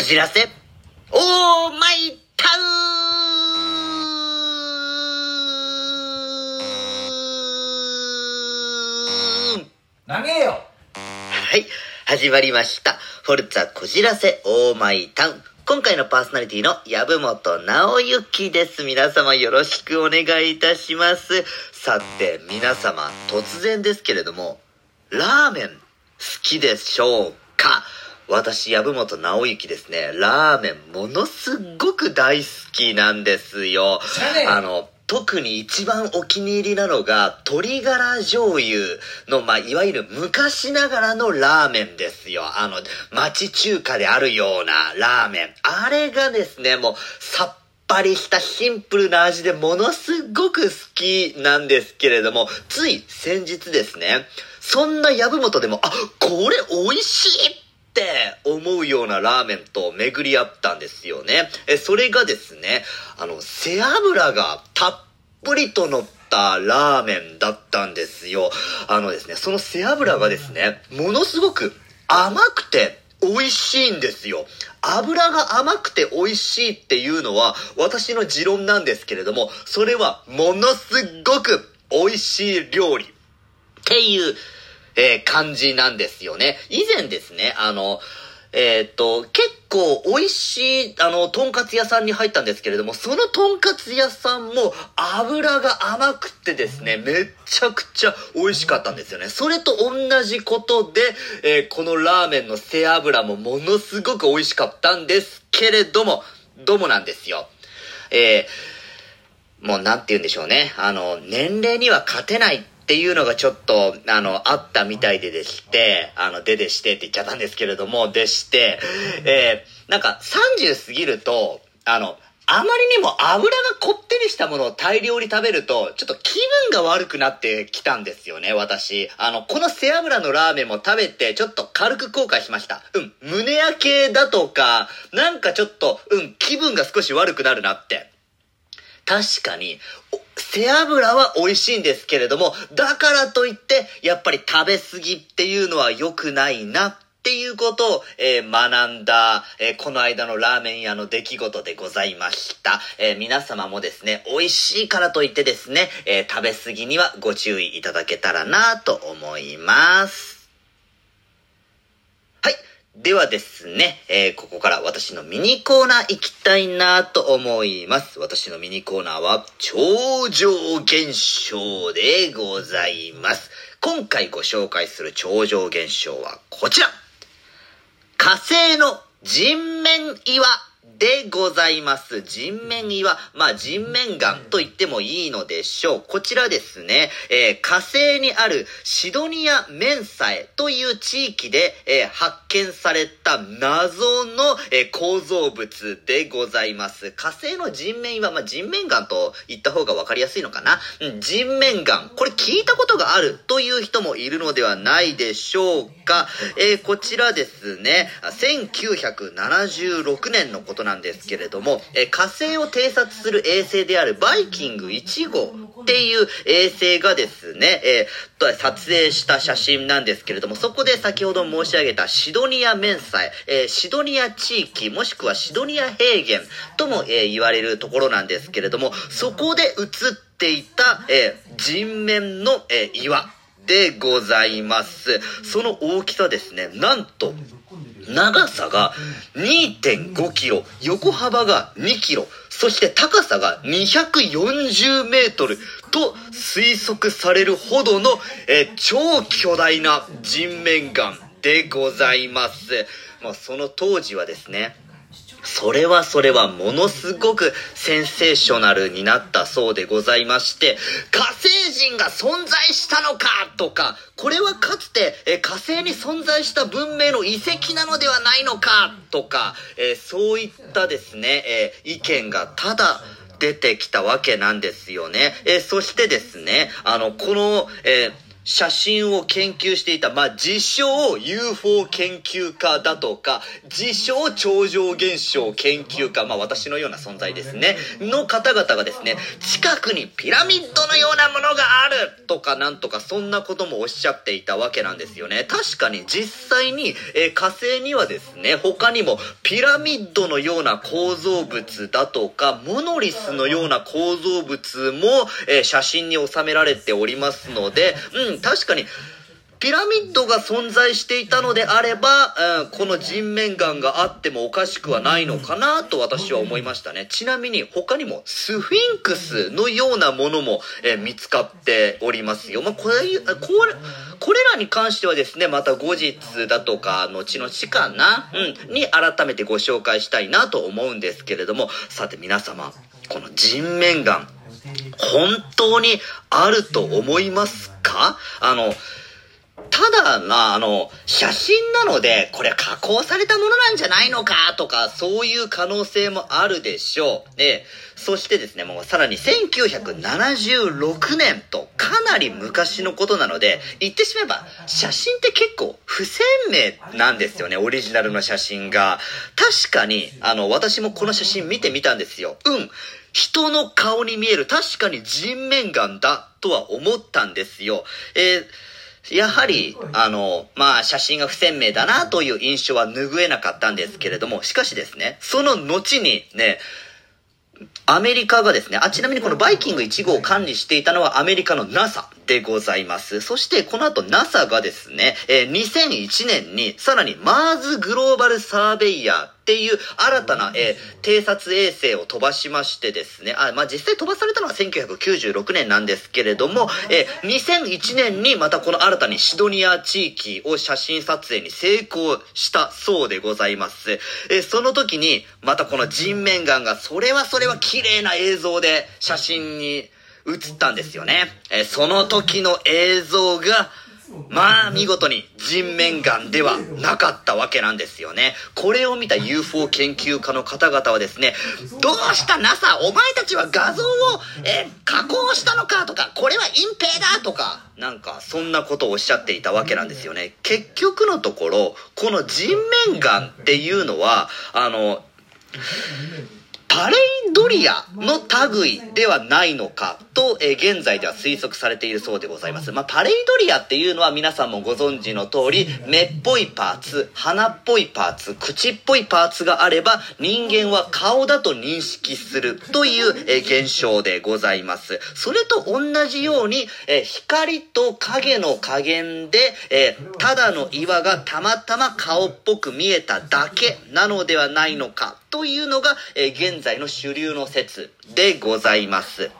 こじらせ、オーマイタウン投げよはい、始まりました。フォルツァこじらせオーマイタウン。今回のパーソナリティの籔本直之です。皆様よろしくお願いいたします。さて、皆様、突然ですけれども、ラーメン好きでしょうか？私、籔本直之ですね、ラーメンものすっごく大好きなんですよ。あの、特に一番お気に入りなのが、鶏ガラ醤油の、まあ、いわゆる昔ながらのラーメンですよ。あの、町中華であるようなラーメン。あれがですね、もう、さっぱりしたシンプルな味でものすごく好きなんですけれども、つい先日ですね、そんな籔本でも、あ、これ美味しいって思うようなラーメンと巡り合ったんですよね。え、それがですね、あの、背脂がたっぷりと乗ったラーメンだったんですよ。あのですね、その背脂がですね、ものすごく甘くて美味しいんですよ。油が甘くて美味しいっていうのは私の持論なんですけれども、それはものすごく美味しい料理っていう、えー感じなんですよね。以前ですね、あの、えーっと、結構美味しい、あの、とんかつ屋さんに入ったんですけれども、そのとんかつ屋さんも油が甘くてですね、めっちゃくちゃ美味しかったんですよね。それと同じことで、えーこのラーメンの背脂もものすごく美味しかったんですけれども、どうもなんですよ。えーもうなんて言うんでしょうね。あの、年齢には勝てないっっていうのがちょっと、あの、あったみたいででして、あの、ででしてって言っちゃったんですけれども、でして、えーなんか30過ぎると、あの、あまりにも油がこってりしたものを大量に食べると、ちょっと気分が悪くなってきたんですよね、私。あの、この背脂のラーメンも食べて、ちょっと軽く後悔しました。うん、胸焼けだとか、なんかちょっと、うん、気分が少し悪くなるなって。確かに、背脂は美味しいんですけれども、だからといって、やっぱり食べ過ぎっていうのは良くないなっていうことを、えー学んだ、えーこの間のラーメン屋の出来事でございました。えー皆様もですね、美味しいからといってですね、え食べ過ぎにはご注意いただけたらなと思います。ではですね、えーここから私のミニコーナー行きたいなと思います。私のミニコーナーは、超常現象でございます。今回ご紹介する超常現象はこちら火星の人面岩でございます。人面岩。まあ、人面岩と言ってもいいのでしょう。こちらですね、えー火星にあるシドニアメンサエという地域で、えー発見された謎の、えー構造物でございます。火星の人面岩、まあ、人面岩と言った方がわかりやすいのかな？うん、人面岩。これ聞いたことがあるという人もいるのではないでしょうか。えーこちらですね、1976年のことなんなんですけれども、え火星を偵察する衛星であるバイキング1号っていう衛星がですね、えーと撮影した写真なんですけれども、そこで先ほど申し上げたシドニア面祭、えーシドニア地域、もしくはシドニア平原とも、えー言われるところなんですけれども、そこで写っていた、え人面の、え岩でございます。その大きさですね、なんと、長さが2.5キロ、横幅が2キロ、そして高さが240メートルと推測されるほどの、え超巨大な人面岩でございます。まあ、その当時はですね、それはそれはものすごくセンセーショナルになったそうでございまして、火星人が存在したのかとか、これはかつてえ火星に存在した文明の遺跡なのではないのかとか、えそういったですね、え意見がただ出てきたわけなんですよね。えそしてですね、あの、この、えー写真を研究していた、まあ、自称 UFO 研究家だとか、自称超常現象研究家、まあ、私のような存在ですね、の方々がですね、近くにピラミッドのようなものがあるとかなんとか、そんなこともおっしゃっていたわけなんですよね。確かに実際に、えー、火星にはですね、他にもピラミッドのような構造物だとか、モノリスのような構造物も、えー、写真に収められておりますので、うん、確かに、ピラミッドが存在していたのであれば、うん、この人面岩があってもおかしくはないのかなと私は思いましたね。ちなみに他にもスフィンクスのようなものも、え見つかっておりますよ。まあ、これ、これ、これらに関してはですね、また後日だとか、後々かな、うん、に改めてご紹介したいなと思うんですけれども、さて皆様、この人面岩、本当にあると思いますか？か？あの、ただな、あの、写真なので、これ加工されたものなんじゃないのか？とか、そういう可能性もあるでしょう。で、そしてですね、もうさらに1976年とかなり昔のことなので、言ってしまえば、写真って結構不鮮明なんですよね、オリジナルの写真が。確かに、あの、私もこの写真見てみたんですよ。うん。人の顔に見える、確かに人面眼だとは思ったんですよ。えー、やはり、あの、まあ、写真が不鮮明だなという印象は拭えなかったんですけれども、しかしですね、その後にね、アメリカがですね、あ、ちなみにこのバイキング1号を管理していたのはアメリカの NASA でございます。そしてこの後 NASA がですね、えー、2001年にさらにマーズグローバルサーベイヤーっていう新たな、えー、偵察衛星を飛ばしましてですね、あ、まあ、実際飛ばされたのは1996年なんですけれども、えー、2001年にまたこの新たにシドニア地域を写真撮影に成功したそうでございます。えー、その時に、またこの人面岩が、それはそれは綺麗な映像で写真に映ったんですよね。えー、その時の映像が、まあ見事に人面岩ではなかったわけなんですよね。これを見た UFO 研究家の方々はですね、どうした NASA お前たちは画像を、え、加工したのかとか、これは隠蔽だとか、なんかそんなことをおっしゃっていたわけなんですよね。結局のところ、この人面岩っていうのは、あの、パレイドリアの類ではないのかと、えー、現在では推測されているそうでございます。まあ、パレイドリアっていうのは皆さんもご存知の通り、目っぽいパーツ、鼻っぽいパーツ、口っぽいパーツがあれば、人間は顔だと認識するという、えー、現象でございます。それと同じように、えー、光と影の加減で、えただの岩がたまたま顔っぽく見えただけなのではないのかというのが、え現在の主流の説でございます。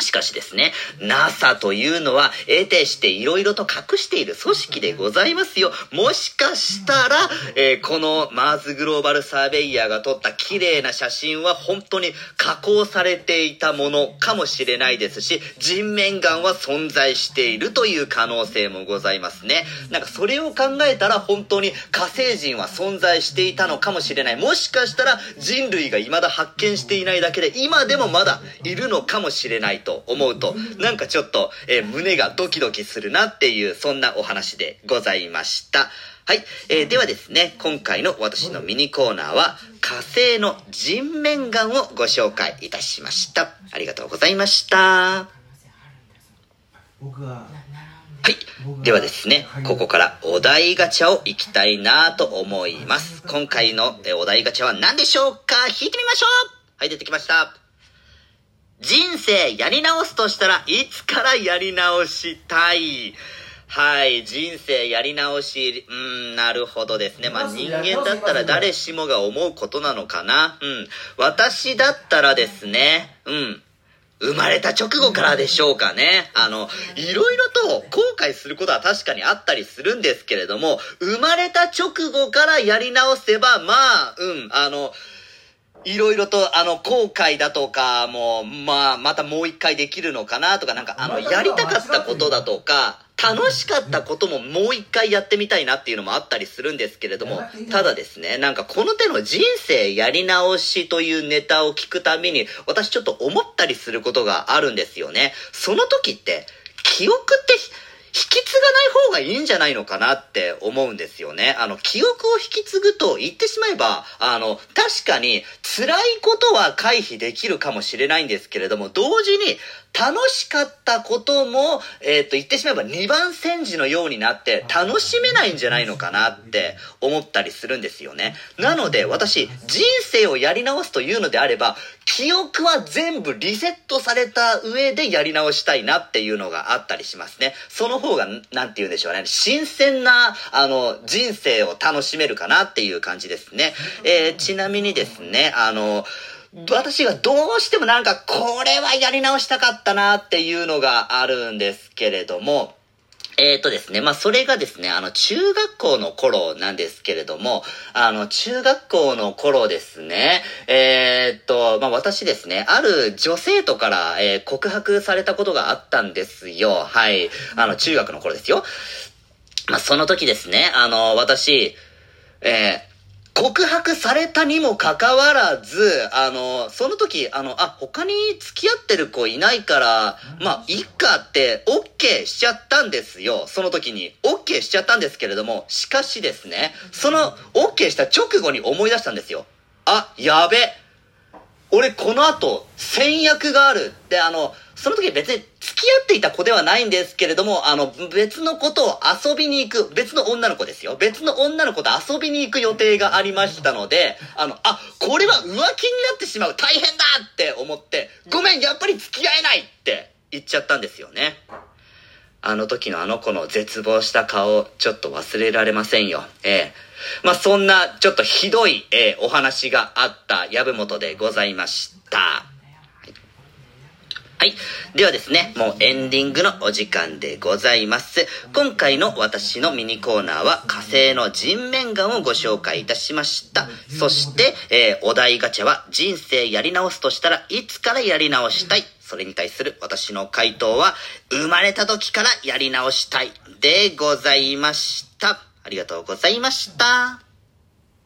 しかしですね、NASA というのは得てして色々と隠している組織でございますよ。もしかしたら、えー、このマーズグローバルサーベイヤーが撮った綺麗な写真は本当に加工されていたものかもしれないですし、人面岩は存在しているという可能性もございますね。なんかそれを考えたら本当に火星人は存在していたのかもしれない。もしかしたら人類が未だ発見していないだけで今でもまだいるのかもしれない。と思うと、なんかちょっと、えー、胸がドキドキするなっていう、そんなお話でございました。はい。えー、ではですね、今回の私のミニコーナーは、火星の人面岩をご紹介いたしました。ありがとうございました。はい。ではですね、ここからお題ガチャをいきたいなと思います。今回のお題ガチャは何でしょうか？引いてみましょうはい、出てきました。人生やり直すとしたらいつからやり直したい？はい、人生やり直し、うん、なるほどですね。まあ人間だったら誰しもが思うことなのかな？うん。私だったらですね、うん。生まれた直後からでしょうかね。あの、いろいろと後悔することは確かにあったりするんですけれども、生まれた直後からやり直せば、まあ、うん、あの、いろいろと、あの、後悔だとか、もう、まあ、またもう一回できるのかなとか、なんか、あの、やりたかったことだとか、楽しかったことももう一回やってみたいなっていうのもあったりするんですけれども、ただですね、なんかこの手の人生やり直しというネタを聞くたびに、私ちょっと思ったりすることがあるんですよね。その時って、記憶って、引き継がない方がいいんじゃないのかなって思うんですよね。あの、記憶を引き継ぐと言ってしまえば、あの、確かに辛いことは回避できるかもしれないんですけれども、同時に楽しかったことも、えっ、ー、と、言ってしまえば二番煎じのようになって楽しめないんじゃないのかなって思ったりするんですよね。なので私、人生をやり直すというのであれば、記憶は全部リセットされた上でやり直したいなっていうのがあったりしますね。その方が、なんて言うんでしょうね。新鮮な、あの、人生を楽しめるかなっていう感じですね。えー、ちなみにですね、あの、私がどうしてもなんかこれはやり直したかったなっていうのがあるんですけれども、えっ、ー、とですね、まあ、それがですね、あの、中学校の頃なんですけれども、あの、中学校の頃ですね、えっ、と、まあ、私ですね、ある女生徒から、えー、告白されたことがあったんですよ。はい。あの、中学の頃ですよ。まあ、その時ですね、あの、私、えー、告白されたにもかかわらず、あの、その時、あの、あ、他に付き合ってる子いないから、まあ、いっかって、OK しちゃったんですよ。その時に。OK しちゃったんですけれども、しかしですね、その、OK した直後に思い出したんですよ。あ、やべ。俺この後、戦略があるって、あの、その時別に付き合っていた子ではないんですけれども、あの、別の子と遊びに行く、別の女の子ですよ。別の女の子と遊びに行く予定がありましたので、あの、あ、これは浮気になってしまう、大変だって思って、ごめん、やっぱり付き合えないって言っちゃったんですよね。あの時のあの子の絶望した顔、ちょっと忘れられませんよ。ええ。まあ、そんな、ちょっとひどい、えー、お話があった、籔本でございました。はい。ではですね、もうエンディングのお時間でございます。今回の私のミニコーナーは火星の人面岩をご紹介いたしました。そして、えー、お題ガチャは人生やり直すとしたらいつからやり直したいそれに対する私の回答は、生まれた時からやり直したいでございました。ありがとうございました。